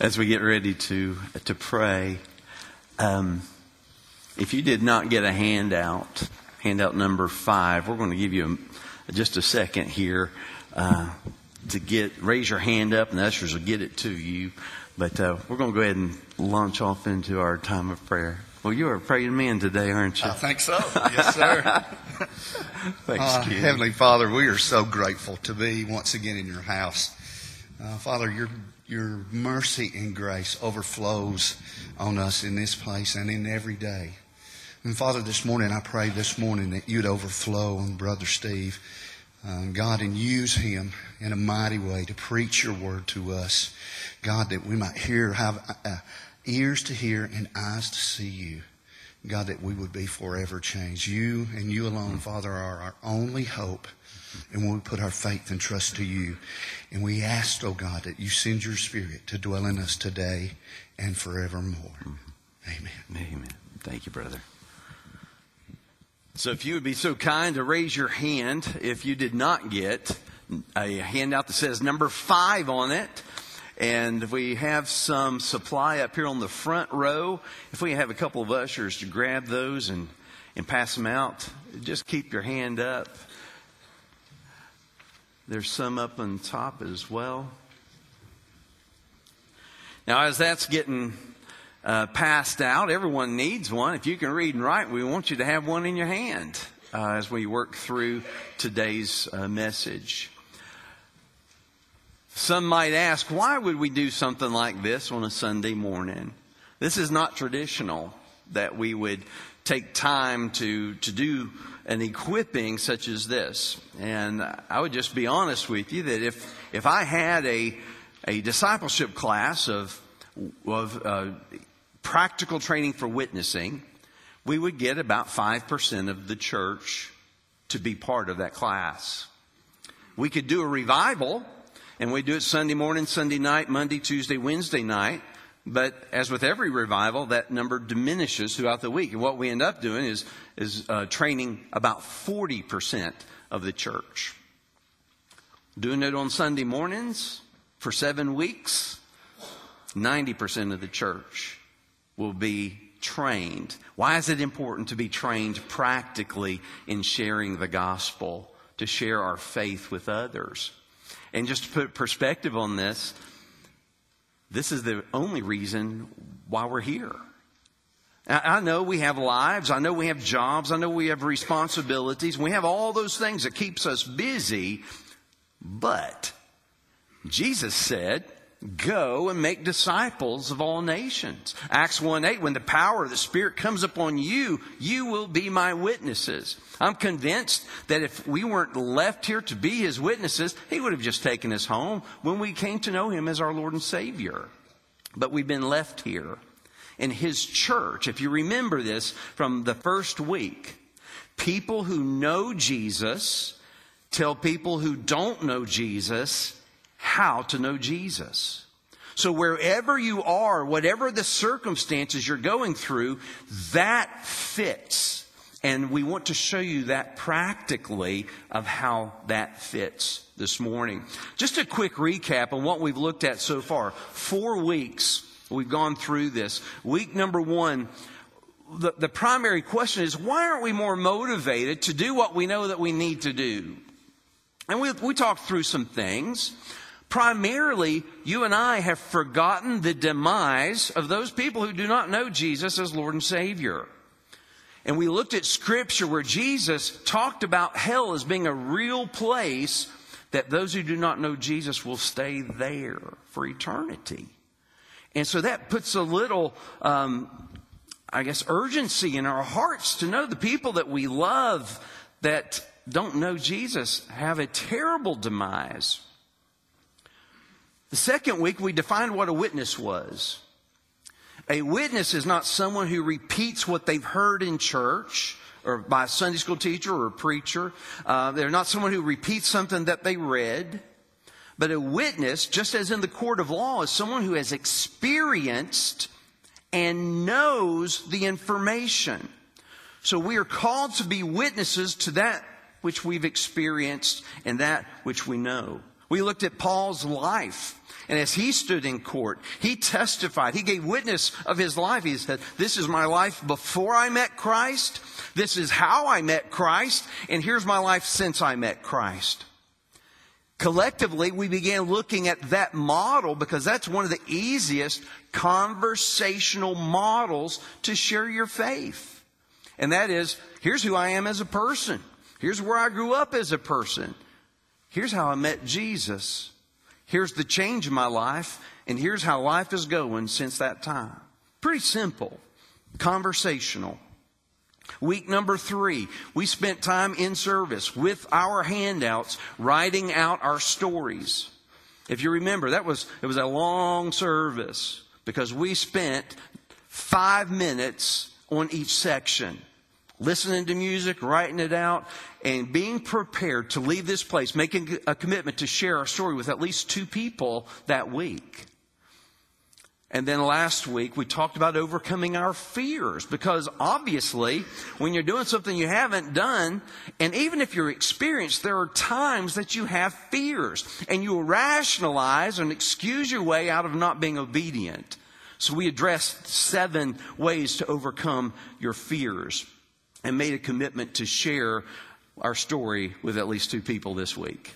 as we get ready to to pray, um, if you did not get a handout, handout number five, we're going to give you a, just a second here uh, to get raise your hand up, and the ushers will get it to you. But uh, we're going to go ahead and launch off into our time of prayer. Well, you are a praying man today, aren't you? I think so. Yes, sir. Thanks, Uh. Heavenly Father, we are so grateful to be once again in your house. Uh, Father, your your mercy and grace overflows on us in this place and in every day. And Father, this morning I pray this morning that you'd overflow on Brother Steve, uh, God, and use him in a mighty way to preach your word to us, God, that we might hear, have uh, ears to hear and eyes to see you. God, that we would be forever changed. You and you alone, Father, are our only hope. And when we put our faith and trust to you, and we ask, oh God, that you send your Spirit to dwell in us today and forevermore. Mm-hmm. Amen. Amen. Thank you, brother. So, if you would be so kind to raise your hand if you did not get a handout that says number five on it. And if we have some supply up here on the front row. If we have a couple of ushers to grab those and, and pass them out, just keep your hand up. There's some up on top as well. Now, as that's getting uh, passed out. Everyone needs one. If you can read and write, we want you to have one in your hand uh, as we work through today's uh, message. Some might ask, why would we do something like this on a Sunday morning? This is not traditional that we would take time to, to do an equipping such as this. And I would just be honest with you that if, if I had a, a discipleship class of, of uh, practical training for witnessing, we would get about 5% of the church to be part of that class. We could do a revival, and we do it Sunday morning, Sunday night, Monday, Tuesday, Wednesday night. But as with every revival, that number diminishes throughout the week. And what we end up doing is, is uh, training about 40% of the church. Doing it on Sunday mornings for seven weeks, 90% of the church will be trained. Why is it important to be trained practically in sharing the gospel, to share our faith with others? And just to put perspective on this, this is the only reason why we're here. I know we have lives. I know we have jobs. I know we have responsibilities. We have all those things that keeps us busy. But Jesus said, go and make disciples of all nations. Acts 1 8, when the power of the Spirit comes upon you, you will be my witnesses. I'm convinced that if we weren't left here to be his witnesses, he would have just taken us home when we came to know him as our Lord and Savior. But we've been left here. In his church, if you remember this from the first week, people who know Jesus tell people who don't know Jesus how to know Jesus. So wherever you are, whatever the circumstances you're going through, that fits. And we want to show you that practically of how that fits this morning. Just a quick recap on what we've looked at so far. Four weeks we've gone through this. Week number one, the, the primary question is why aren't we more motivated to do what we know that we need to do? And we, we talked through some things. Primarily, you and I have forgotten the demise of those people who do not know Jesus as Lord and Savior. And we looked at scripture where Jesus talked about hell as being a real place that those who do not know Jesus will stay there for eternity. And so that puts a little, um, I guess, urgency in our hearts to know the people that we love that don't know Jesus have a terrible demise. The second week, we defined what a witness was. A witness is not someone who repeats what they've heard in church or by a Sunday school teacher or a preacher. Uh, they're not someone who repeats something that they read. But a witness, just as in the court of law, is someone who has experienced and knows the information. So we are called to be witnesses to that which we've experienced and that which we know. We looked at Paul's life And as he stood in court, he testified, he gave witness of his life. He said, This is my life before I met Christ. This is how I met Christ. And here's my life since I met Christ. Collectively, we began looking at that model because that's one of the easiest conversational models to share your faith. And that is, here's who I am as a person. Here's where I grew up as a person. Here's how I met Jesus. Here's the change in my life, and here's how life is going since that time. Pretty simple, conversational. Week number three, we spent time in service with our handouts, writing out our stories. If you remember, that was, it was a long service because we spent five minutes on each section listening to music, writing it out, and being prepared to leave this place, making a commitment to share our story with at least two people that week. And then last week we talked about overcoming our fears because obviously when you're doing something you haven't done, and even if you're experienced, there are times that you have fears and you rationalize and excuse your way out of not being obedient. So we addressed seven ways to overcome your fears and made a commitment to share our story with at least two people this week.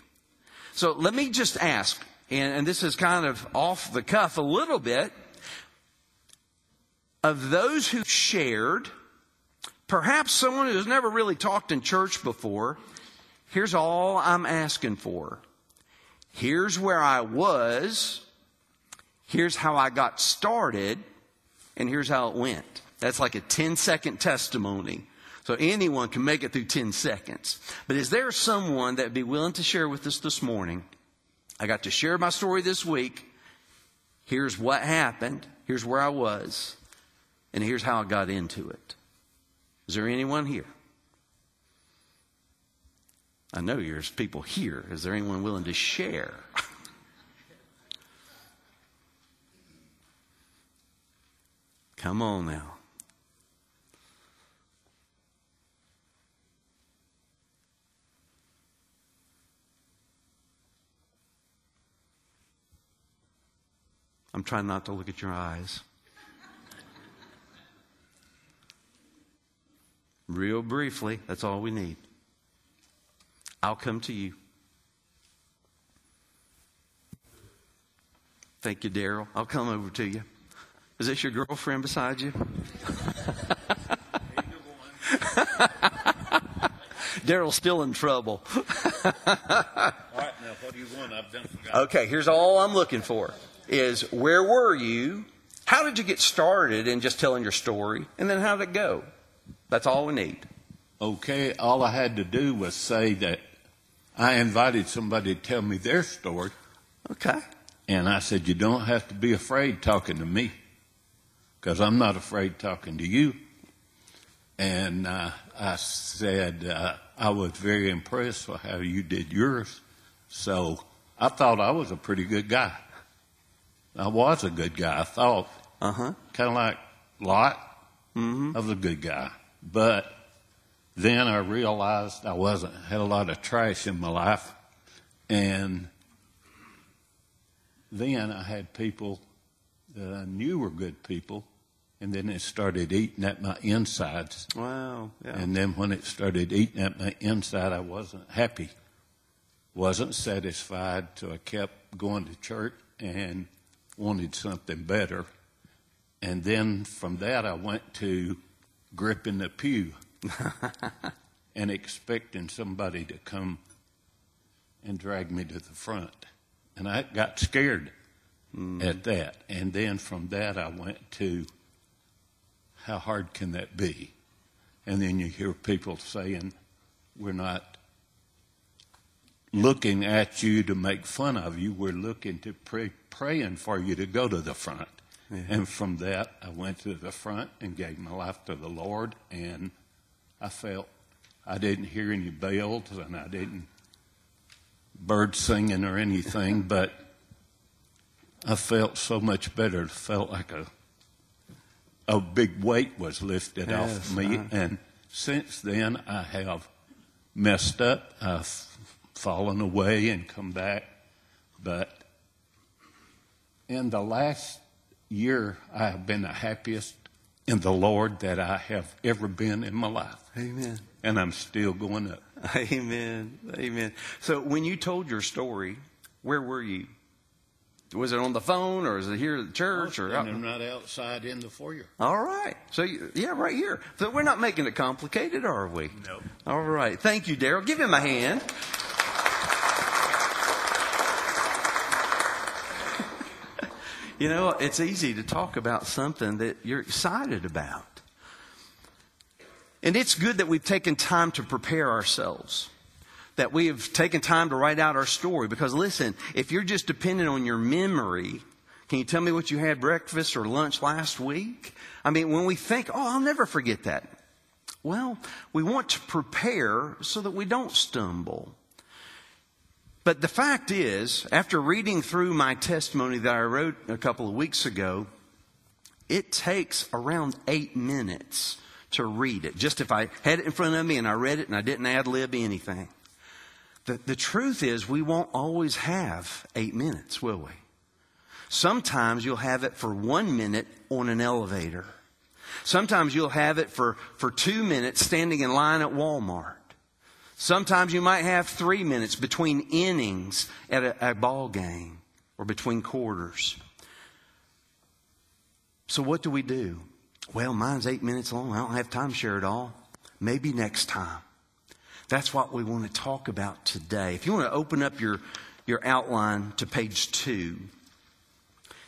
So let me just ask, and, and this is kind of off the cuff a little bit, of those who shared, perhaps someone who's never really talked in church before, here's all I'm asking for. Here's where I was. Here's how I got started. And here's how it went. That's like a 10 second testimony. So anyone can make it through 10 seconds. But is there someone that'd be willing to share with us this morning? I got to share my story this week. Here's what happened. Here's where I was. And here's how I got into it. Is there anyone here? I know there's people here. Is there anyone willing to share? Come on now. I'm trying not to look at your eyes. Real briefly, that's all we need. I'll come to you. Thank you, Daryl. I'll come over to you. Is this your girlfriend beside you? Daryl's still in trouble. all right, now what do you want? I've done forgotten. Okay, here's all I'm looking for is where were you? How did you get started in just telling your story? And then how did it go? That's all we need. Okay, all I had to do was say that I invited somebody to tell me their story. Okay. And I said, You don't have to be afraid talking to me because I'm not afraid talking to you. And uh, I said, uh, I was very impressed with how you did yours. So I thought I was a pretty good guy. I was a good guy, I thought. Uh huh. Kind of like Lot. Mm-hmm. I was a good guy. But then I realized I wasn't, had a lot of trash in my life. And then I had people that I knew were good people. And then it started eating at my insides. Wow. Yeah. And then when it started eating at my inside, I wasn't happy, wasn't satisfied. So I kept going to church and wanted something better. And then from that, I went to gripping the pew and expecting somebody to come and drag me to the front. And I got scared mm. at that. And then from that, I went to how hard can that be? And then you hear people saying, we're not looking at you to make fun of you. We're looking to pray, praying for you to go to the front. Yeah. And from that, I went to the front and gave my life to the Lord. And I felt I didn't hear any bells and I didn't bird singing or anything, but I felt so much better. It felt like a a big weight was lifted yes, off me. Uh-huh. And since then, I have messed up. I've fallen away and come back. But in the last year, I have been the happiest in the Lord that I have ever been in my life. Amen. And I'm still going up. Amen. Amen. So when you told your story, where were you? Was it on the phone or is it here at the church or? I'm not outside in the foyer. All right. So you, yeah, right here. So we're not making it complicated, are we? No. All right. Thank you, Daryl. Give him a hand. You know, it's easy to talk about something that you're excited about. And it's good that we've taken time to prepare ourselves. That we have taken time to write out our story. Because listen, if you're just dependent on your memory, can you tell me what you had breakfast or lunch last week? I mean, when we think, oh, I'll never forget that. Well, we want to prepare so that we don't stumble. But the fact is, after reading through my testimony that I wrote a couple of weeks ago, it takes around eight minutes to read it. Just if I had it in front of me and I read it and I didn't ad lib anything. The, the truth is, we won't always have eight minutes, will we? Sometimes you'll have it for one minute on an elevator. Sometimes you'll have it for, for two minutes standing in line at Walmart. Sometimes you might have three minutes between innings at a, a ball game or between quarters. So what do we do? Well, mine's eight minutes long. I don't have time to share it all. Maybe next time. That's what we want to talk about today. If you want to open up your, your outline to page two,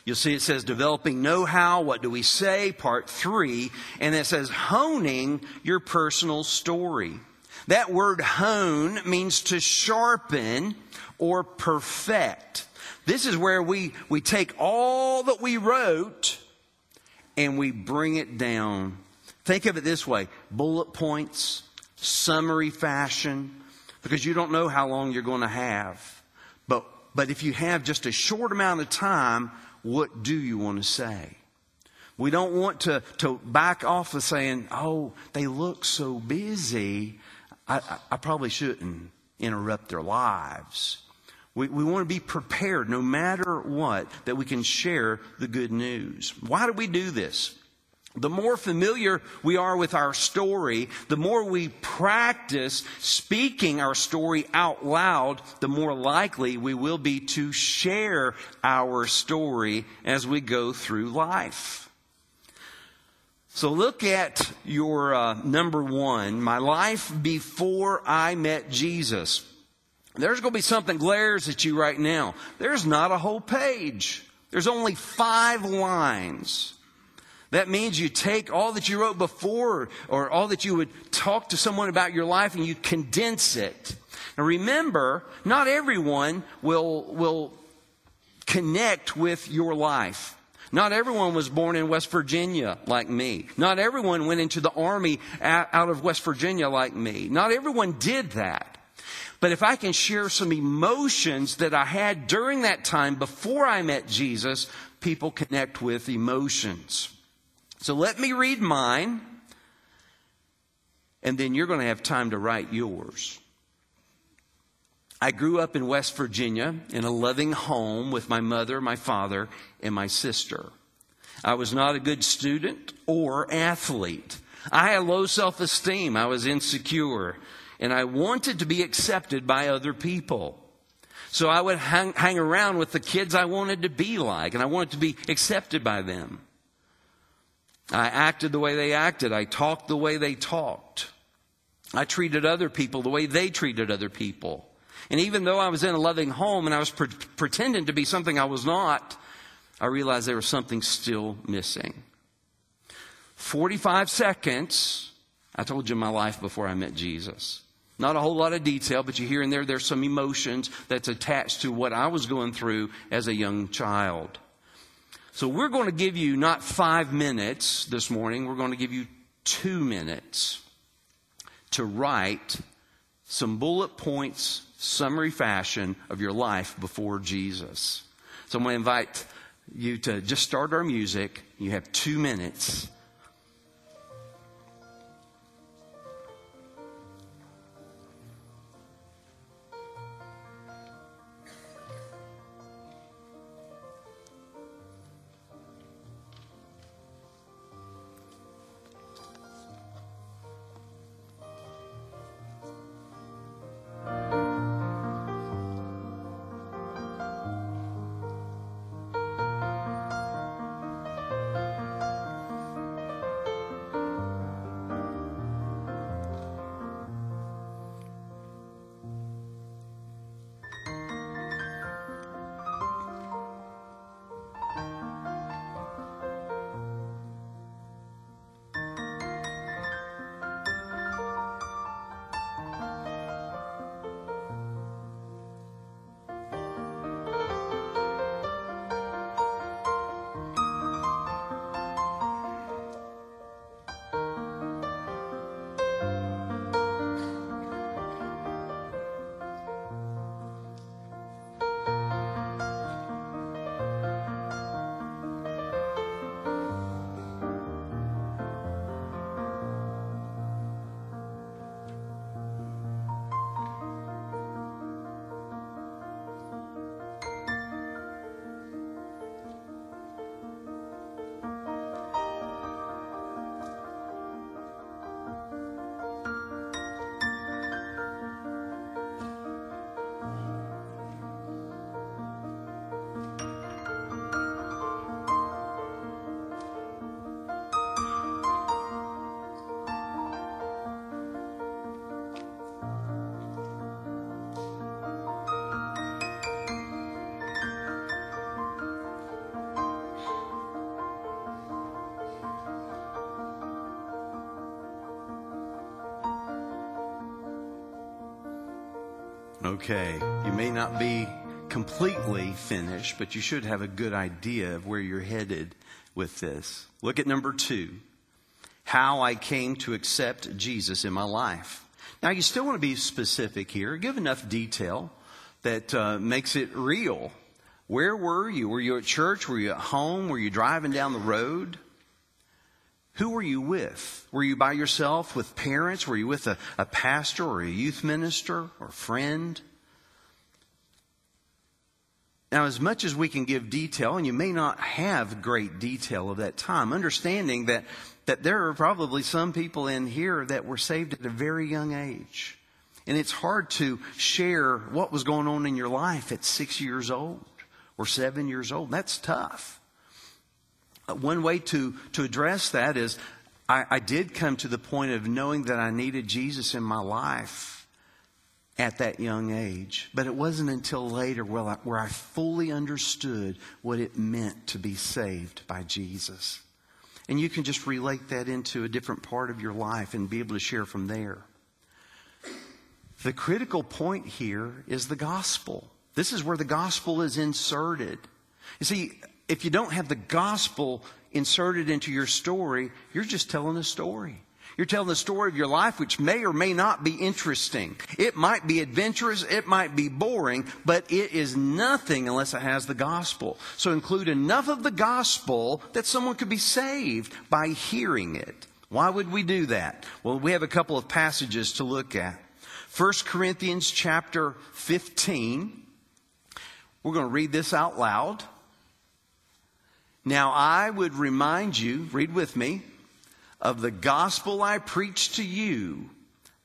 you'll see it says developing know how. What do we say? Part three. And it says honing your personal story. That word hone means to sharpen or perfect. This is where we, we take all that we wrote and we bring it down. Think of it this way bullet points, summary fashion, because you don't know how long you're going to have. But, but if you have just a short amount of time, what do you want to say? We don't want to, to back off of saying, oh, they look so busy. I, I, probably shouldn't interrupt their lives. We, we want to be prepared no matter what that we can share the good news. Why do we do this? The more familiar we are with our story, the more we practice speaking our story out loud, the more likely we will be to share our story as we go through life. So look at your uh, number one, my life before I met Jesus. There's going to be something glares at you right now. There's not a whole page. There's only five lines. That means you take all that you wrote before or all that you would talk to someone about your life and you condense it. Now remember, not everyone will, will connect with your life. Not everyone was born in West Virginia like me. Not everyone went into the army out of West Virginia like me. Not everyone did that. But if I can share some emotions that I had during that time before I met Jesus, people connect with emotions. So let me read mine, and then you're going to have time to write yours. I grew up in West Virginia in a loving home with my mother, my father, and my sister. I was not a good student or athlete. I had low self esteem. I was insecure and I wanted to be accepted by other people. So I would hang, hang around with the kids I wanted to be like, and I wanted to be accepted by them. I acted the way they acted. I talked the way they talked. I treated other people the way they treated other people. And even though I was in a loving home and I was pre- pretending to be something I was not, I realized there was something still missing. 45 seconds, I told you my life before I met Jesus. Not a whole lot of detail, but you hear in there, there's some emotions that's attached to what I was going through as a young child. So we're going to give you not five minutes this morning, we're going to give you two minutes to write some bullet points, summary fashion of your life before Jesus. So I'm going to invite you to just start our music. You have two minutes. Okay, you may not be completely finished, but you should have a good idea of where you're headed with this. Look at number two how I came to accept Jesus in my life. Now, you still want to be specific here, give enough detail that uh, makes it real. Where were you? Were you at church? Were you at home? Were you driving down the road? Who were you with? Were you by yourself with parents? Were you with a, a pastor or a youth minister or friend? Now, as much as we can give detail, and you may not have great detail of that time, understanding that, that there are probably some people in here that were saved at a very young age. And it's hard to share what was going on in your life at six years old or seven years old. That's tough. One way to, to address that is I, I did come to the point of knowing that I needed Jesus in my life at that young age. But it wasn't until later where I, where I fully understood what it meant to be saved by Jesus. And you can just relate that into a different part of your life and be able to share from there. The critical point here is the gospel. This is where the gospel is inserted. You see, if you don't have the gospel inserted into your story, you're just telling a story. You're telling the story of your life, which may or may not be interesting. It might be adventurous, it might be boring, but it is nothing unless it has the gospel. So include enough of the gospel that someone could be saved by hearing it. Why would we do that? Well, we have a couple of passages to look at. 1 Corinthians chapter 15. We're going to read this out loud. Now, I would remind you, read with me, of the gospel I preached to you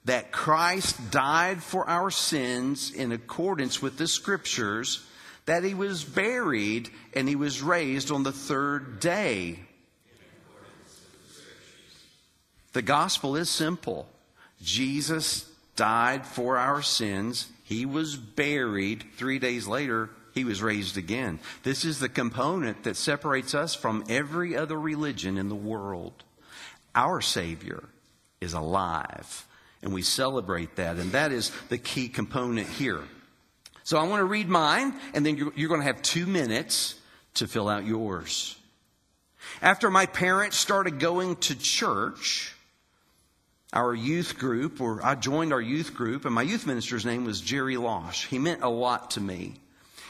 that Christ died for our sins in accordance with the scriptures, that he was buried and he was raised on the third day. The gospel is simple. Jesus died for our sins. He was buried. Three days later, he was raised again. This is the component that separates us from every other religion in the world. Our Savior is alive, and we celebrate that, and that is the key component here. So I want to read mine, and then you're, you're going to have two minutes to fill out yours. After my parents started going to church, our youth group, or I joined our youth group, and my youth minister's name was Jerry Losh. He meant a lot to me.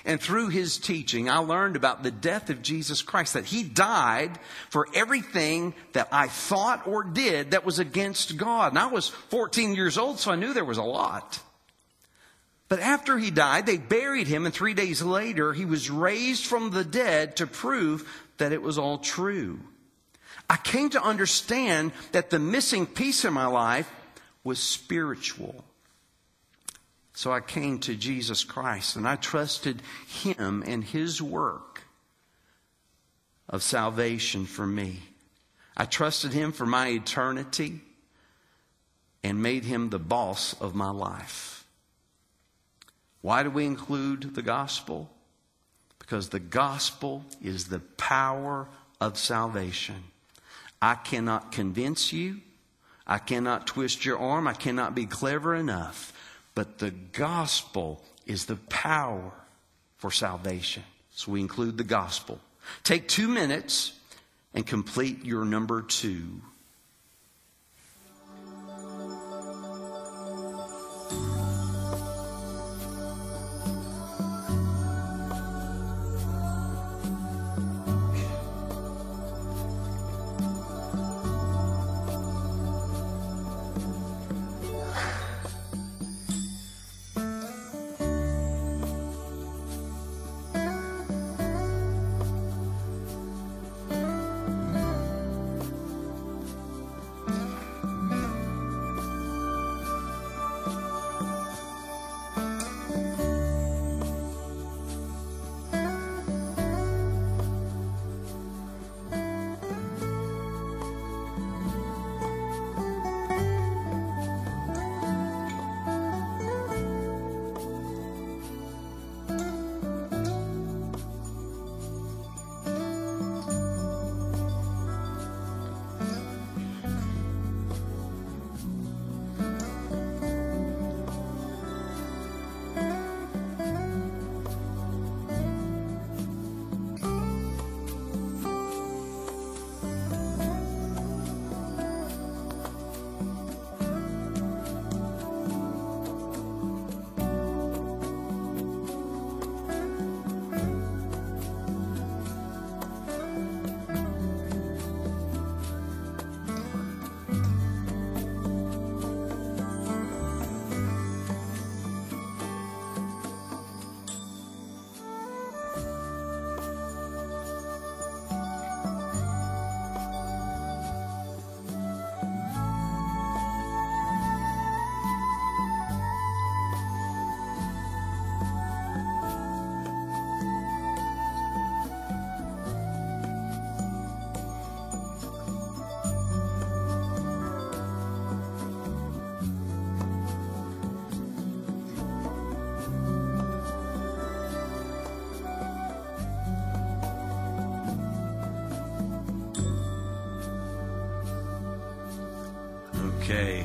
And through his teaching, I learned about the death of Jesus Christ, that he died for everything that I thought or did that was against God. And I was 14 years old, so I knew there was a lot. But after he died, they buried him, and three days later, he was raised from the dead to prove that it was all true. I came to understand that the missing piece in my life was spiritual. So I came to Jesus Christ and I trusted Him and His work of salvation for me. I trusted Him for my eternity and made Him the boss of my life. Why do we include the gospel? Because the gospel is the power of salvation. I cannot convince you. I cannot twist your arm. I cannot be clever enough but the gospel is the power for salvation. So we include the gospel. Take two minutes and complete your number two.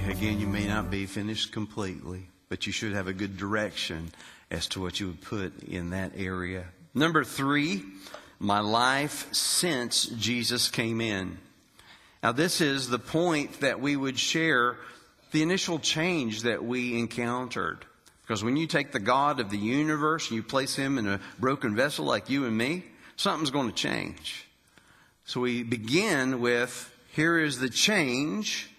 Again, you may not be finished completely, but you should have a good direction as to what you would put in that area. Number three, my life since Jesus came in. Now, this is the point that we would share the initial change that we encountered. Because when you take the God of the universe and you place him in a broken vessel like you and me, something's going to change. So we begin with here is the change,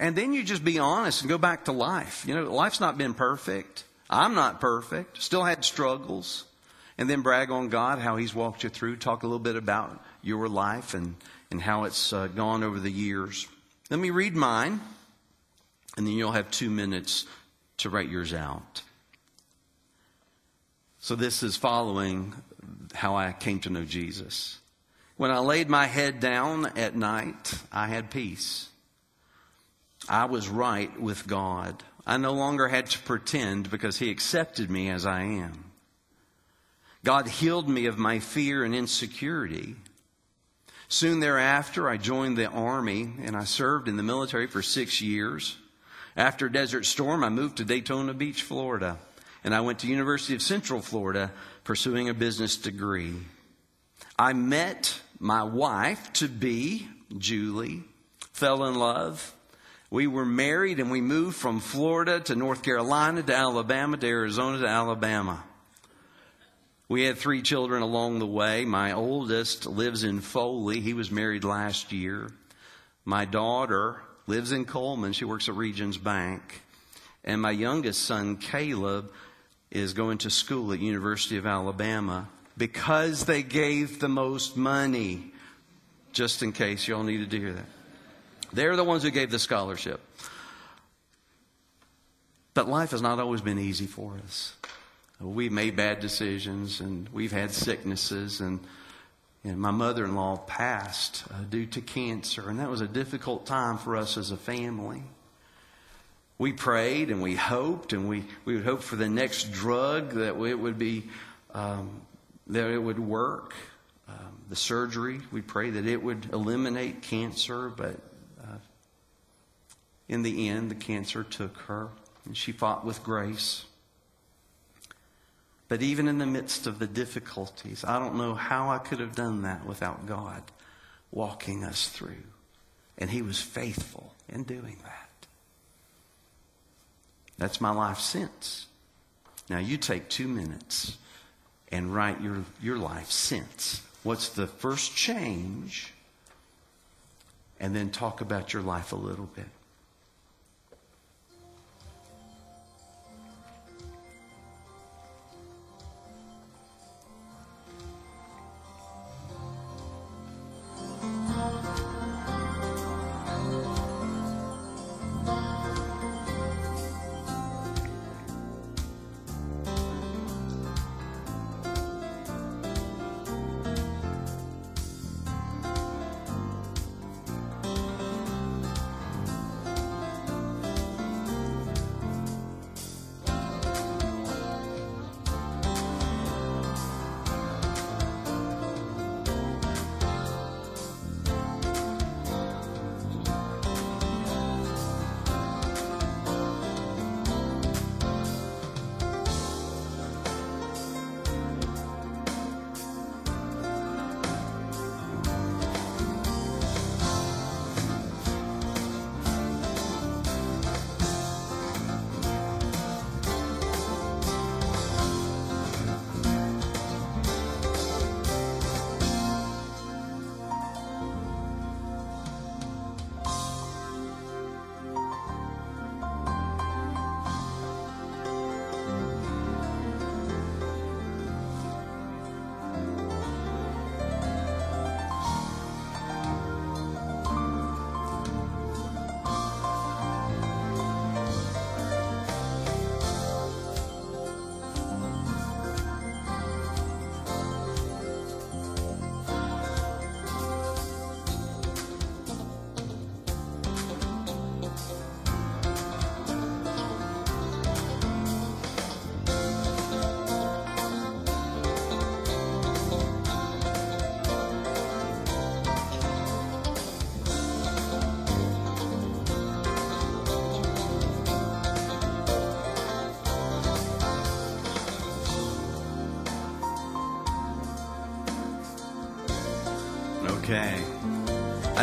and then you just be honest and go back to life. You know, life's not been perfect. I'm not perfect, still had struggles. And then brag on God, how He's walked you through. Talk a little bit about your life and, and how it's uh, gone over the years. Let me read mine, and then you'll have two minutes to write yours out. So this is following how I came to know Jesus. When I laid my head down at night, I had peace. I was right with God. I no longer had to pretend because He accepted me as I am. God healed me of my fear and insecurity. Soon thereafter, I joined the Army and I served in the military for six years. After Desert Storm, I moved to Daytona Beach, Florida, and I went to University of Central Florida pursuing a business degree. I met my wife to be, Julie, fell in love, we were married and we moved from Florida to North Carolina to Alabama to Arizona to Alabama. We had three children along the way. My oldest lives in Foley. He was married last year. My daughter lives in Coleman. She works at Regions Bank. And my youngest son, Caleb, is going to school at University of Alabama because they gave the most money. Just in case y'all needed to hear that. They're the ones who gave the scholarship. But life has not always been easy for us. We've made bad decisions and we've had sicknesses and, and my mother-in-law passed uh, due to cancer and that was a difficult time for us as a family. We prayed and we hoped and we, we would hope for the next drug that it would be, um, that it would work. Um, the surgery, we pray that it would eliminate cancer, but in the end, the cancer took her, and she fought with grace. But even in the midst of the difficulties, I don't know how I could have done that without God walking us through. And He was faithful in doing that. That's my life since. Now you take two minutes and write your, your life since. What's the first change? And then talk about your life a little bit.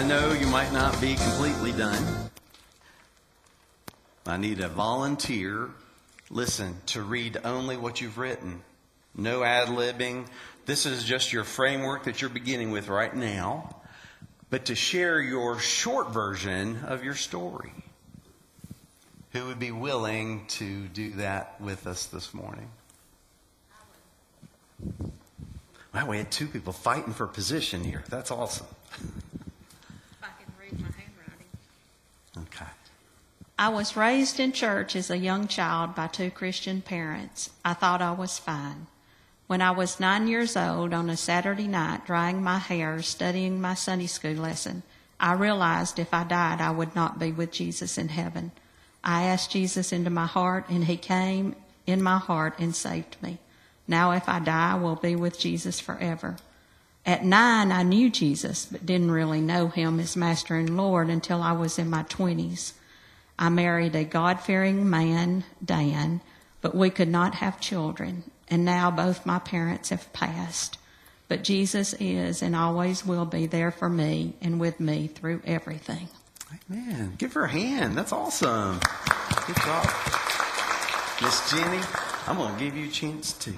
Know you might not be completely done. I need a volunteer, listen, to read only what you've written. No ad libbing. This is just your framework that you're beginning with right now. But to share your short version of your story. Who would be willing to do that with us this morning? Wow, we had two people fighting for position here. That's awesome. If I can read my handwriting. Okay. I was raised in church as a young child by two Christian parents. I thought I was fine. When I was nine years old, on a Saturday night, drying my hair, studying my Sunday school lesson, I realized if I died, I would not be with Jesus in heaven. I asked Jesus into my heart, and He came in my heart and saved me. Now, if I die, I will be with Jesus forever. At nine, I knew Jesus, but didn't really know Him as Master and Lord until I was in my twenties. I married a God fearing man, Dan, but we could not have children, and now both my parents have passed. But Jesus is and always will be there for me and with me through everything. Amen. Give her a hand. That's awesome. Good job. Miss Jenny, I'm going to give you a chance too.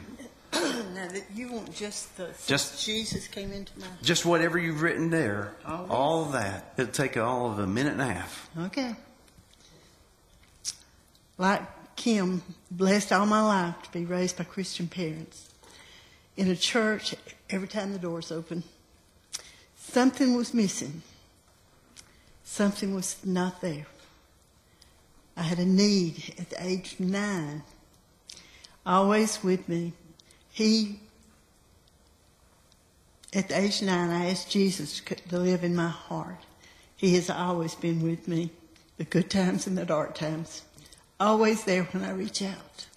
Now that you want just the Just- Jesus came into my Just whatever you've written there, All all of that. It'll take all of a minute and a half. okay. Like Kim, blessed all my life to be raised by Christian parents in a church. Every time the doors open, something was missing. Something was not there. I had a need at the age of nine. Always with me. He At the age of nine, I asked Jesus to live in my heart. He has always been with me, the good times and the dark times. Always there when I reach out.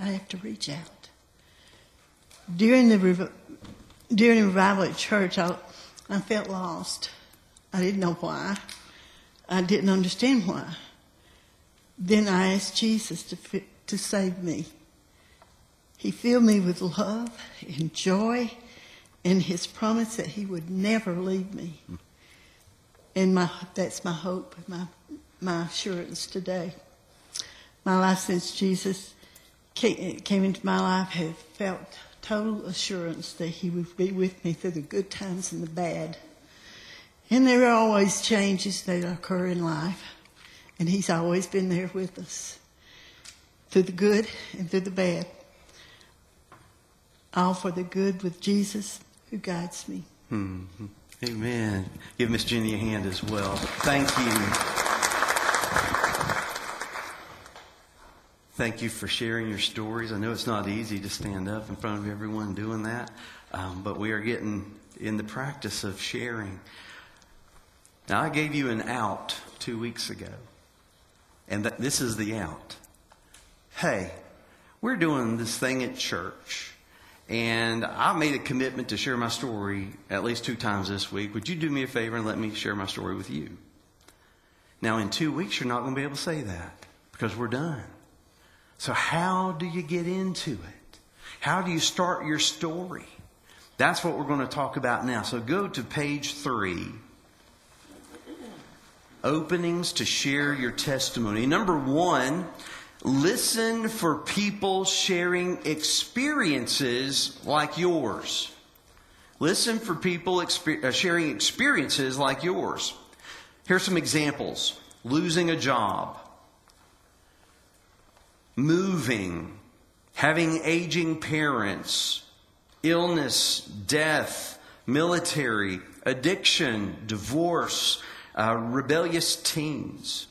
I have to reach out. During the during the revival at church, I, I felt lost. I didn't know why. I didn't understand why. Then I asked Jesus to to save me. He filled me with love and joy and his promise that he would never leave me. And my, that's my hope, my, my assurance today. My life since Jesus came, came into my life have felt total assurance that he would be with me through the good times and the bad. And there are always changes that occur in life. And he's always been there with us through the good and through the bad all for the good with Jesus who guides me. Mhm. Amen. Give Miss Jenny a hand as well. Thank you. Thank you for sharing your stories. I know it's not easy to stand up in front of everyone doing that, um, but we are getting in the practice of sharing. Now, I gave you an out two weeks ago, and that, this is the out. Hey, we're doing this thing at church. And I made a commitment to share my story at least two times this week. Would you do me a favor and let me share my story with you? Now, in two weeks, you're not going to be able to say that because we're done. So, how do you get into it? How do you start your story? That's what we're going to talk about now. So, go to page three openings to share your testimony. Number one, listen for people sharing experiences like yours. Listen for people exper- uh, sharing experiences like yours. Here's some examples. Losing a job, moving, having aging parents, illness, death, military, addiction, divorce, uh, rebellious teens.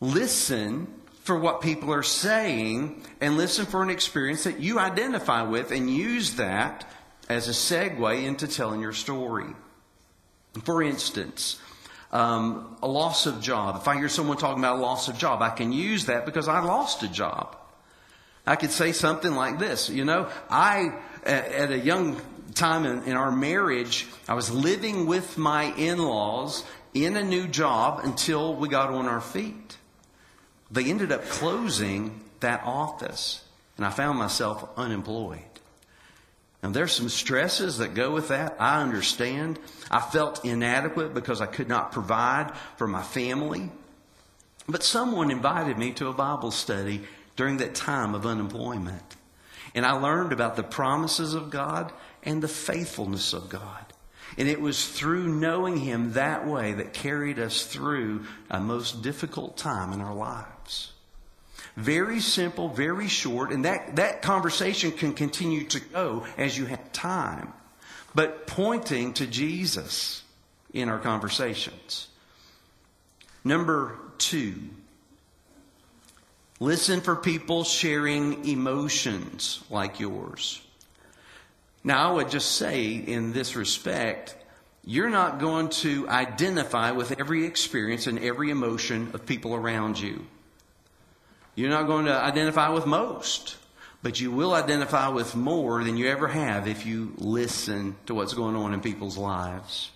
Listen for what people are saying and listen for an experience that you identify with and use that as a segue into telling your story. For instance, um, a loss of job. If I hear someone talking about a loss of job, I can use that because I lost a job. I could say something like this, you know, I, at, a young time in, in our marriage, I was living with my in-laws in a new job until we got on our feet. They ended up closing that office, and I found myself unemployed. And there's some stresses that go with that. I understand. I felt inadequate because I could not provide for my family. But someone invited me to a Bible study during that time of unemployment. And I learned about the promises of God and the faithfulness of God. And it was through knowing Him that way that carried us through a most difficult time in our lives. Very simple, very short, and that, that conversation can continue to go as you have time. But pointing to Jesus in our conversations. Number two, listen for people sharing emotions like yours. Now, I would just say in this respect, you're not going to identify with every experience and every emotion of people around you. You're not going to identify with most, but you will identify with more than you ever have if you listen to what's going on in people's lives.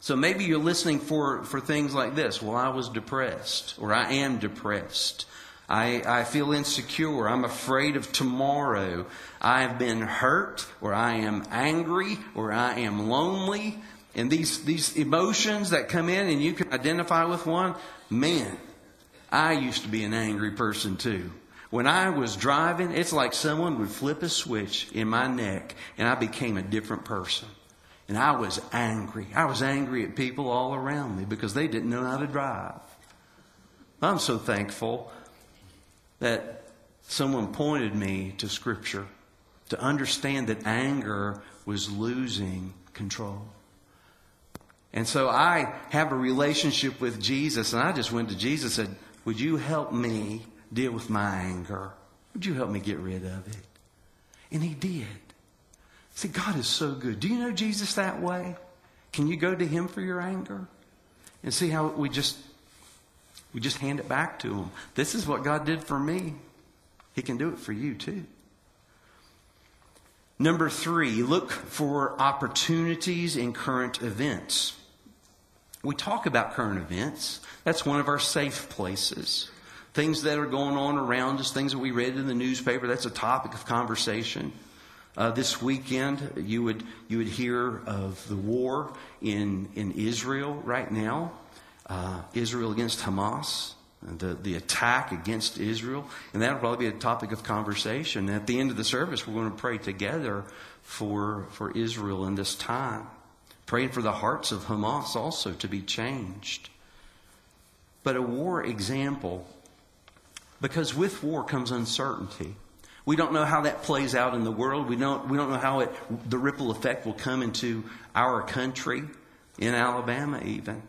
So maybe you're listening for, for things like this. Well, I was depressed, or I am depressed. I, I feel insecure. I'm afraid of tomorrow. I have been hurt, or I am angry, or I am lonely. And these, these emotions that come in and you can identify with one, man, I used to be an angry person too. When I was driving, it's like someone would flip a switch in my neck and I became a different person. And I was angry. I was angry at people all around me because they didn't know how to drive. I'm so thankful that someone pointed me to Scripture to understand that anger was losing control. And so I have a relationship with Jesus, and I just went to Jesus and said, would you help me deal with my anger? Would you help me get rid of it? And he did. See, God is so good. Do you know Jesus that way? Can you go to him for your anger? And see how we just we just hand it back to him. This is what God did for me. He can do it for you too. Number three, look for opportunities in current events. We talk about current events. That's one of our safe places. Things that are going on around us, things that we read in the newspaper, that's a topic of conversation. Uh, this weekend, you would, you would hear of the war in, in Israel right now, uh, Israel against Hamas, the, the attack against Israel. And that'll probably be a topic of conversation. at the end of the service, we're going to pray together for, for Israel in this time. Praying for the hearts of Hamas also to be changed. But a war example, because with war comes uncertainty. We don't know how that plays out in the world. We don't, we don't know how it, the ripple effect will come into our country, in Alabama even.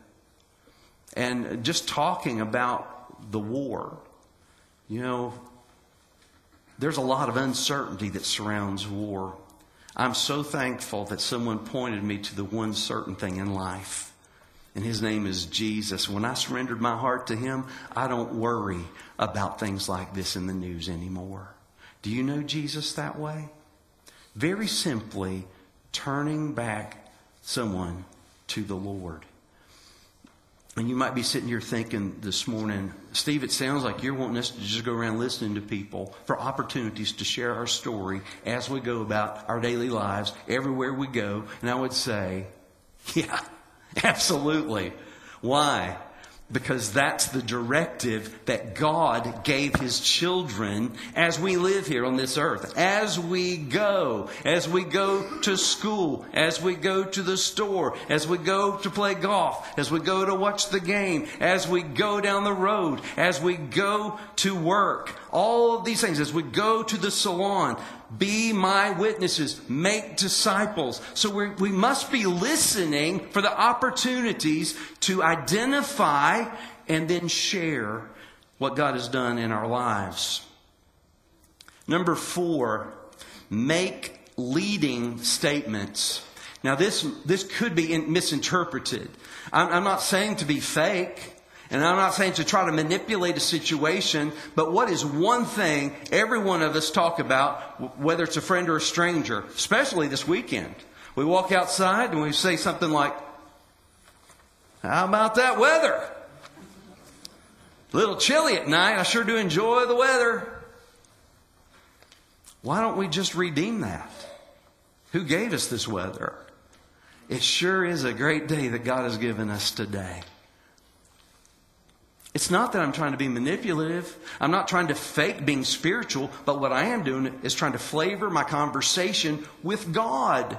And just talking about the war, you know, there's a lot of uncertainty that surrounds war. I'm so thankful that someone pointed me to the one certain thing in life. And his name is Jesus. When I surrendered my heart to him, I don't worry about things like this in the news anymore. Do you know Jesus that way? Very simply, turning back someone to the Lord. And you might be sitting here thinking this morning, Steve, it sounds like you're wanting us to just go around listening to people for opportunities to share our story as we go about our daily lives, everywhere we go. And I would say, yeah, absolutely. Why? because that's the directive that God gave His children as we live here on this earth. As we go, as we go to school, as we go to the store, as we go to play golf, as we go to watch the game, as we go down the road, as we go to work, all of these things, as we go to the salon, be my witnesses, make disciples. So we we must be listening for the opportunities to identify and then share what God has done in our lives. Number four, make leading statements. Now, this, this could be misinterpreted. I'm, I'm not saying to be fake. And I'm not saying to try to manipulate a situation, but what is one thing every one of us talk about, whether it's a friend or a stranger, especially this weekend? We walk outside and we say something like, How about that weather? A little chilly at night. I sure do enjoy the weather. Why don't we just redeem that? Who gave us this weather? It sure is a great day that God has given us today. It's not that I'm trying to be manipulative. I'm not trying to fake being spiritual, but what I am doing is trying to flavor my conversation with God,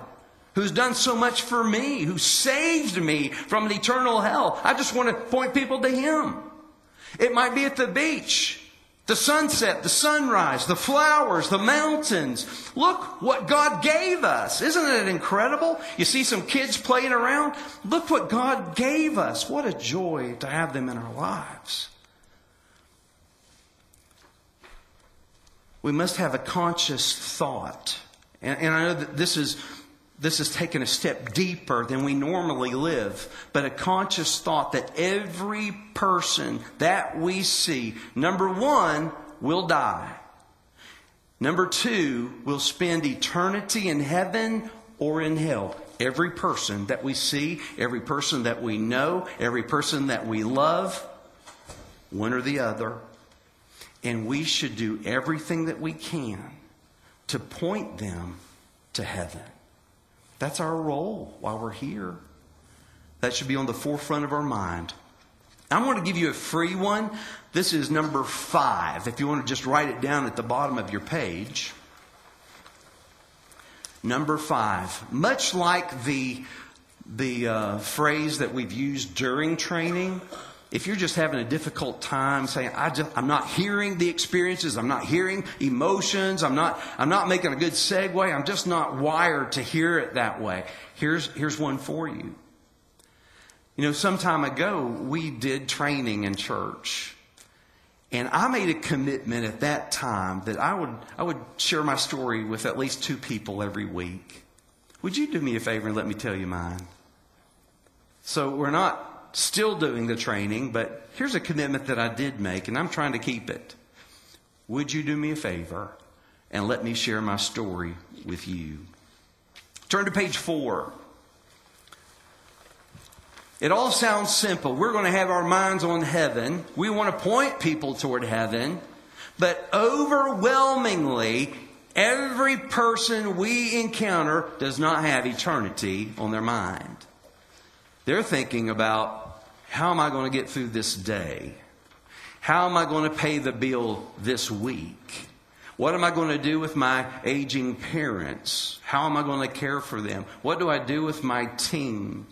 who's done so much for me, who saved me from an eternal hell. I just want to point people to Him. It might be at the beach. The sunset, the sunrise, the flowers, the mountains. Look what God gave us. Isn't it incredible? You see some kids playing around. Look what God gave us. What a joy to have them in our lives. We must have a conscious thought. And, and I know that this is this is taken a step deeper than we normally live, but a conscious thought that every person that we see, number one, will die. Number two, will spend eternity in heaven or in hell. Every person that we see, every person that we know, every person that we love, one or the other. And we should do everything that we can to point them to heaven. That's our role while we're here. That should be on the forefront of our mind. I'm going to give you a free one. This is number five. If you want to just write it down at the bottom of your page. Number five. Much like the, the uh, phrase that we've used during training, if you're just having a difficult time saying, I just, I'm not hearing the experiences, I'm not hearing emotions, I'm not, I'm not making a good segue, I'm just not wired to hear it that way. Here's, here's one for you. You know, some time ago, we did training in church. And I made a commitment at that time that I would, I would share my story with at least two people every week. Would you do me a favor and let me tell you mine? So we're not still doing the training, but here's a commitment that I did make, and I'm trying to keep it. Would you do me a favor and let me share my story with you? Turn to page four. It all sounds simple. We're going to have our minds on heaven. We want to point people toward heaven. But overwhelmingly, every person we encounter does not have eternity on their mind. They're thinking about how am I going to get through this day? How am I going to pay the bill this week? What am I going to do with my aging parents? How am I going to care for them? What do I do with my team?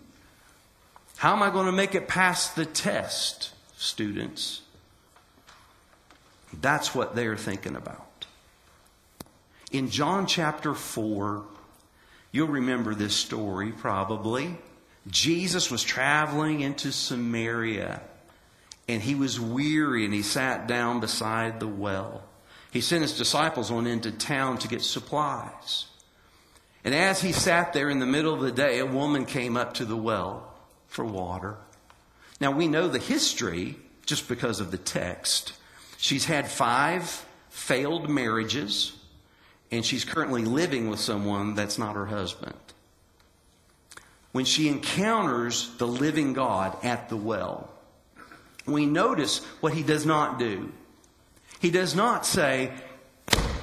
How am I going to make it past the test, students? That's what they're thinking about. In John chapter 4, you'll remember this story probably. Jesus was traveling into Samaria and he was weary and he sat down beside the well. He sent his disciples on into town to get supplies. And as he sat there in the middle of the day, a woman came up to the well for water. Now we know the history just because of the text. She's had five failed marriages, and she's currently living with someone that's not her husband when she encounters the living God at the well, we notice what he does not do. He does not say,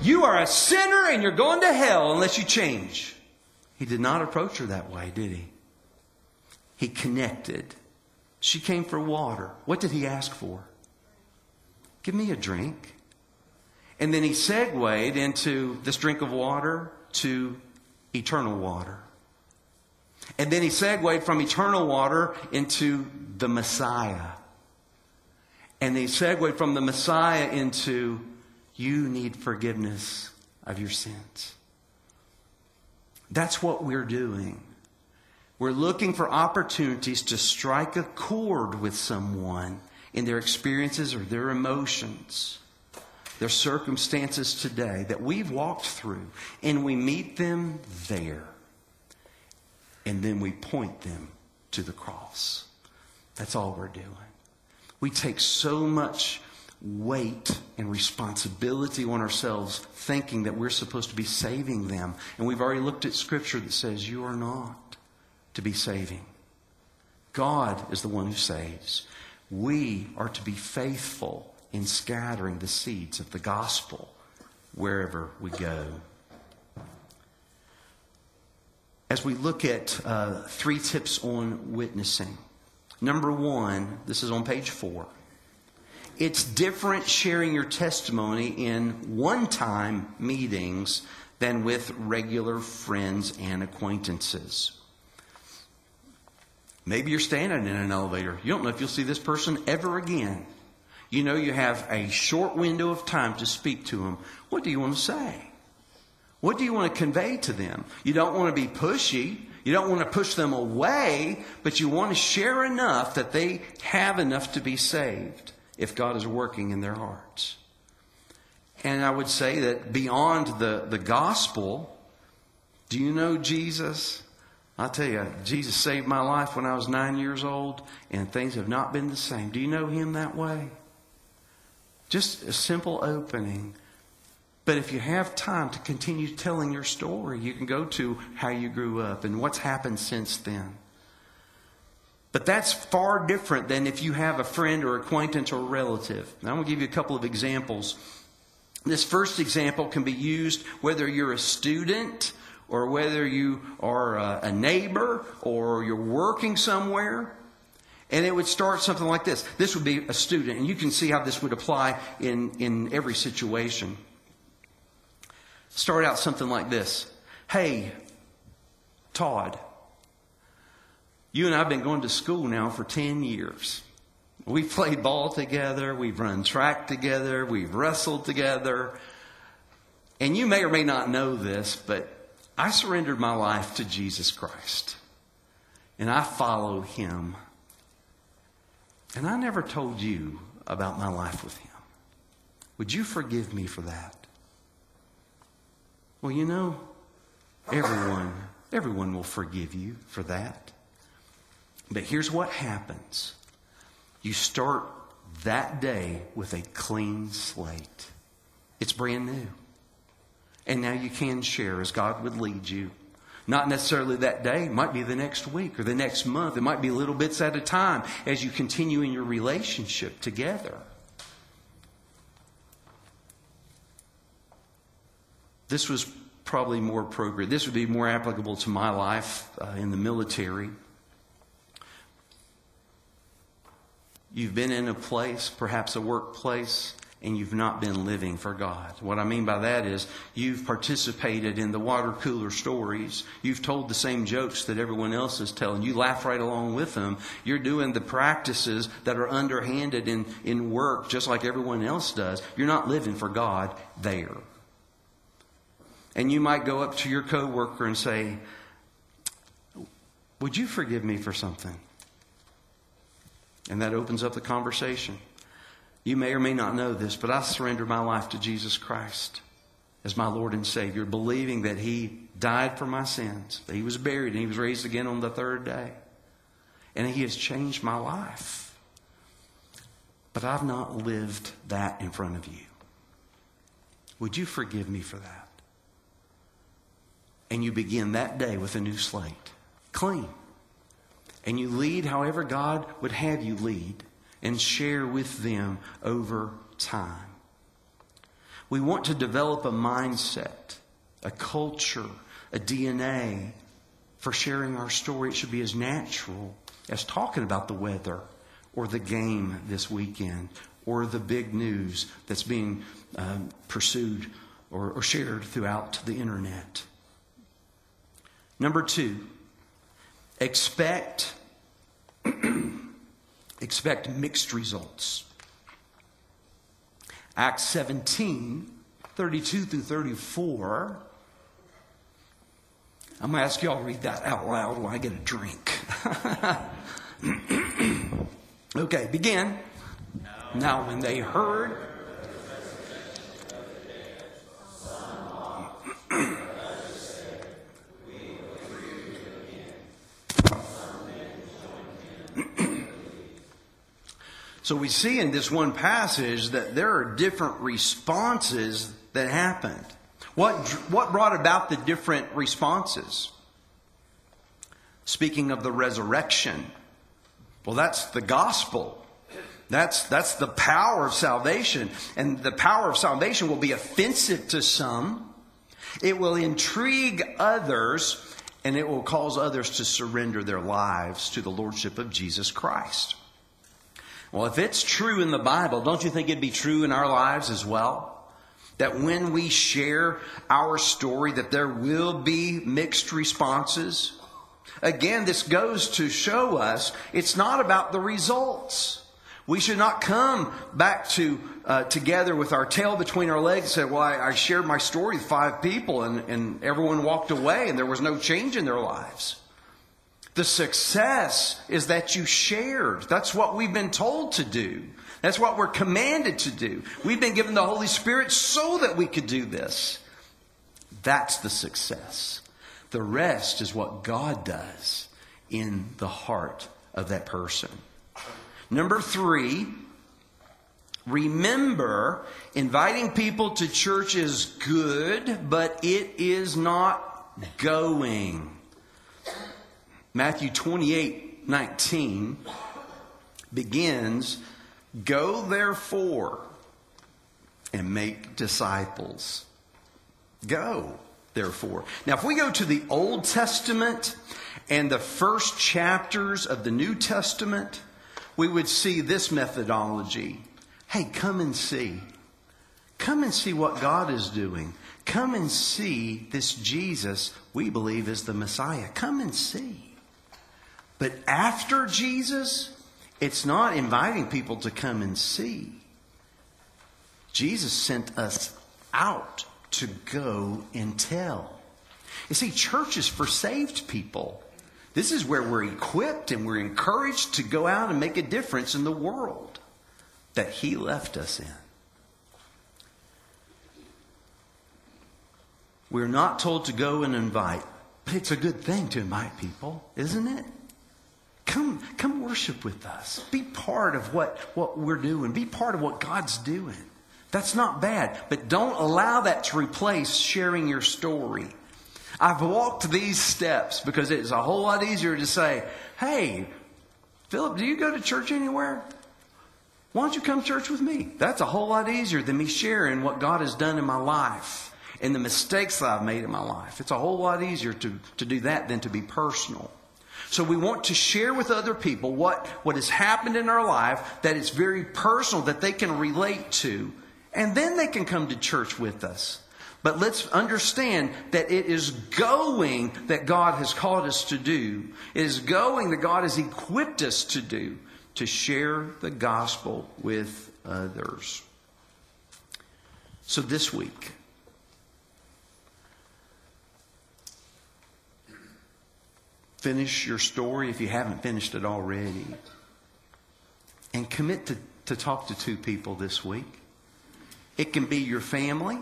You are a sinner and you're going to hell unless you change. He did not approach her that way, did he? He connected. She came for water. What did he ask for? Give me a drink. And then he segued into this drink of water to eternal water. And then he segued from eternal water into the Messiah. And he segued from the Messiah into you need forgiveness of your sins. That's what we're doing. We're looking for opportunities to strike a chord with someone in their experiences or their emotions, their circumstances today that we've walked through, and we meet them there and then we point them to the cross. That's all we're doing. We take so much weight and responsibility on ourselves thinking that we're supposed to be saving them. And we've already looked at scripture that says you are not to be saving. God is the one who saves. We are to be faithful in scattering the seeds of the gospel wherever we go. As we look at uh, three tips on witnessing, number one, this is on page four. It's different sharing your testimony in one time meetings than with regular friends and acquaintances. Maybe you're standing in an elevator. You don't know if you'll see this person ever again. You know you have a short window of time to speak to them. What do you want to say? What do you want to convey to them? You don't want to be pushy. You don't want to push them away, but you want to share enough that they have enough to be saved if God is working in their hearts. And I would say that beyond the, the gospel, do you know Jesus? I tell you, Jesus saved my life when I was nine years old, and things have not been the same. Do you know him that way? Just a simple opening. But if you have time to continue telling your story, you can go to how you grew up and what's happened since then. But that's far different than if you have a friend or acquaintance or relative. Now, I'm going to give you a couple of examples. This first example can be used whether you're a student or whether you are a neighbor or you're working somewhere. And it would start something like this. This would be a student, and you can see how this would apply in, in every situation. Start out something like this Hey, Todd, you and I have been going to school now for 10 years. We've played ball together, we've run track together, we've wrestled together. And you may or may not know this, but I surrendered my life to Jesus Christ. And I follow him. And I never told you about my life with him. Would you forgive me for that? Well, you know, everyone, everyone will forgive you for that. But here's what happens. You start that day with a clean slate. It's brand new. And now you can share as God would lead you. Not necessarily that day, it might be the next week or the next month. It might be little bits at a time as you continue in your relationship together. This was probably more appropriate. This would be more applicable to my life uh, in the military. You've been in a place, perhaps a workplace, and you've not been living for God. What I mean by that is you've participated in the water cooler stories. You've told the same jokes that everyone else is telling. You laugh right along with them. You're doing the practices that are underhanded in, in work just like everyone else does. You're not living for God there. And you might go up to your coworker and say, Would you forgive me for something? And that opens up the conversation. You may or may not know this, but I surrendered my life to Jesus Christ as my Lord and Savior, believing that He died for my sins, that He was buried, and He was raised again on the third day. And He has changed my life. But I've not lived that in front of you. Would you forgive me for that? And you begin that day with a new slate, clean. And you lead however God would have you lead and share with them over time. We want to develop a mindset, a culture, a DNA for sharing our story. It should be as natural as talking about the weather or the game this weekend or the big news that's being um, pursued or, or shared throughout the internet. Number two, expect expect mixed results. Acts 17, 32 through 34. I'm going to ask y'all to read that out loud while I get a drink. okay, begin. Now, when they heard So we see in this one passage that there are different responses that happened. What, what brought about the different responses? Speaking of the resurrection, well, that's the gospel. That's, that's the power of salvation. And the power of salvation will be offensive to some. It will intrigue others and it will cause others to surrender their lives to the Lordship of Jesus Christ. Well, if it's true in the Bible, don't you think it'd be true in our lives as well? That when we share our story, that there will be mixed responses. Again, this goes to show us it's not about the results. We should not come back to uh, together with our tail between our legs and say, "Well, I, I shared my story with five people, and, and everyone walked away, and there was no change in their lives." The success is that you shared. That's what we've been told to do. That's what we're commanded to do. We've been given the Holy Spirit so that we could do this. That's the success. The rest is what God does in the heart of that person. Number three, remember inviting people to church is good, but it is not going. Matthew 28 19 begins Go therefore and make disciples. Go therefore. Now, if we go to the Old Testament and the first chapters of the New Testament, we would see this methodology. Hey, come and see. Come and see what God is doing. Come and see this Jesus we believe is the Messiah. Come and see. But after Jesus, it's not inviting people to come and see. Jesus sent us out to go and tell. You see, church is for saved people. This is where we're equipped and we're encouraged to go out and make a difference in the world that He left us in. We're not told to go and invite, but it's a good thing to invite people, isn't it? Come, come worship with us. Be part of what, what we're doing. Be part of what God's doing. That's not bad, but don't allow that to replace sharing your story. I've walked these steps because it's a whole lot easier to say, hey, Philip, do you go to church anywhere? Why don't you come church with me? That's a whole lot easier than me sharing what God has done in my life and the mistakes that I've made in my life. It's a whole lot easier to, to do that than to be personal. So we want to share with other people what, what has happened in our life that is very personal, that they can relate to. And then they can come to church with us. But let's understand that it is going that God has called us to do. It is going that God has equipped us to do to share the gospel with others. So this week, finish your story if you haven't finished it already. And commit to, to talk to two people this week. It can be your family.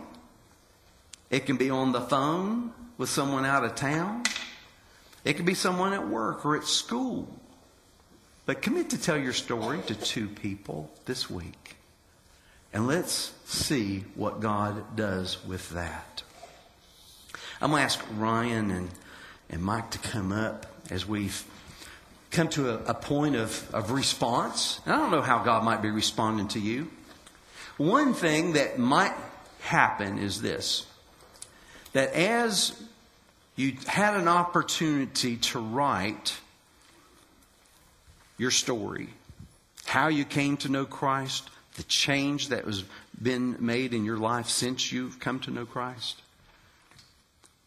It can be on the phone with someone out of town. It can be someone at work or at school. But commit to tell your story to two people this week. And let's see what God does with that. I'm going to ask Ryan and, and Mike to come up as we've come to a, a point of, of response. And I don't know how God might be responding to you. One thing that might happen is this that as you had an opportunity to write your story, how you came to know Christ, the change that has been made in your life since you've come to know Christ,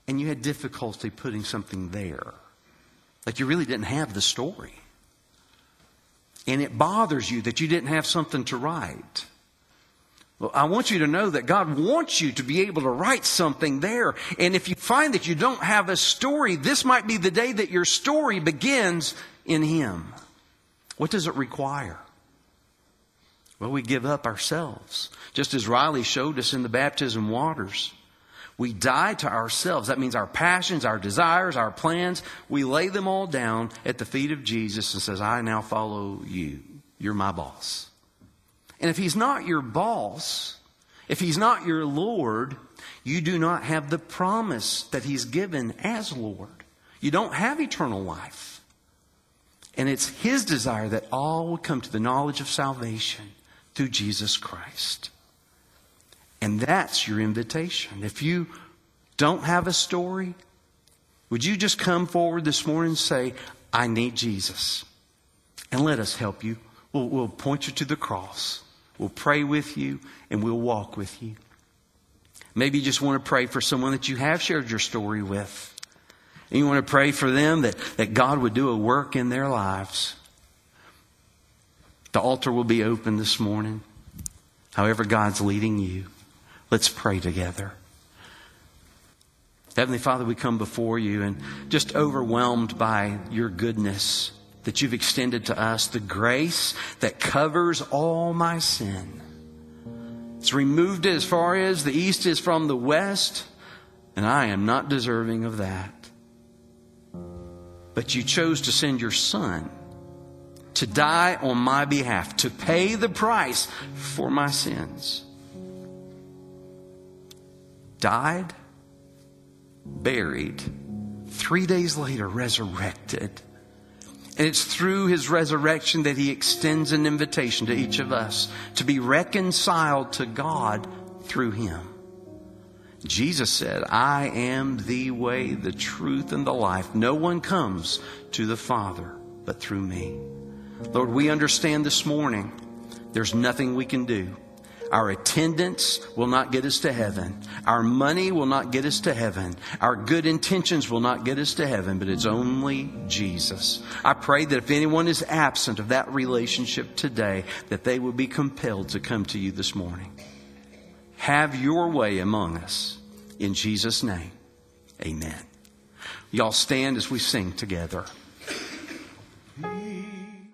and you had difficulty putting something there. Like you really didn't have the story. And it bothers you that you didn't have something to write. Well, I want you to know that God wants you to be able to write something there. And if you find that you don't have a story, this might be the day that your story begins in Him. What does it require? Well, we give up ourselves, just as Riley showed us in the baptism waters. We die to ourselves. That means our passions, our desires, our plans. We lay them all down at the feet of Jesus and says, I now follow you. You're my boss. And if he's not your boss, if he's not your Lord, you do not have the promise that he's given as Lord. You don't have eternal life. And it's His desire that all would come to the knowledge of salvation through Jesus Christ. And that's your invitation. If you don't have a story, would you just come forward this morning and say, I need Jesus? And let us help you. We'll, we'll point you to the cross. We'll pray with you and we'll walk with you. Maybe you just want to pray for someone that you have shared your story with. And you want to pray for them that, that God would do a work in their lives. The altar will be open this morning. However, God's leading you. Let's pray together. Heavenly Father, we come before you and just overwhelmed by your goodness that you've extended to us, the grace that covers all my sin. It's removed as far as the east is from the west, and I am not deserving of that. But you chose to send your son to die on my behalf, to pay the price for my sins. Died, buried, three days later, resurrected. And it's through his resurrection that he extends an invitation to each of us to be reconciled to God through him. Jesus said, I am the way, the truth, and the life. No one comes to the Father but through me. Lord, we understand this morning there's nothing we can do. Our attendance will not get us to heaven. Our money will not get us to heaven. Our good intentions will not get us to heaven, but it's only Jesus. I pray that if anyone is absent of that relationship today, that they will be compelled to come to you this morning. Have your way among us. In Jesus' name, amen. Y'all stand as we sing together.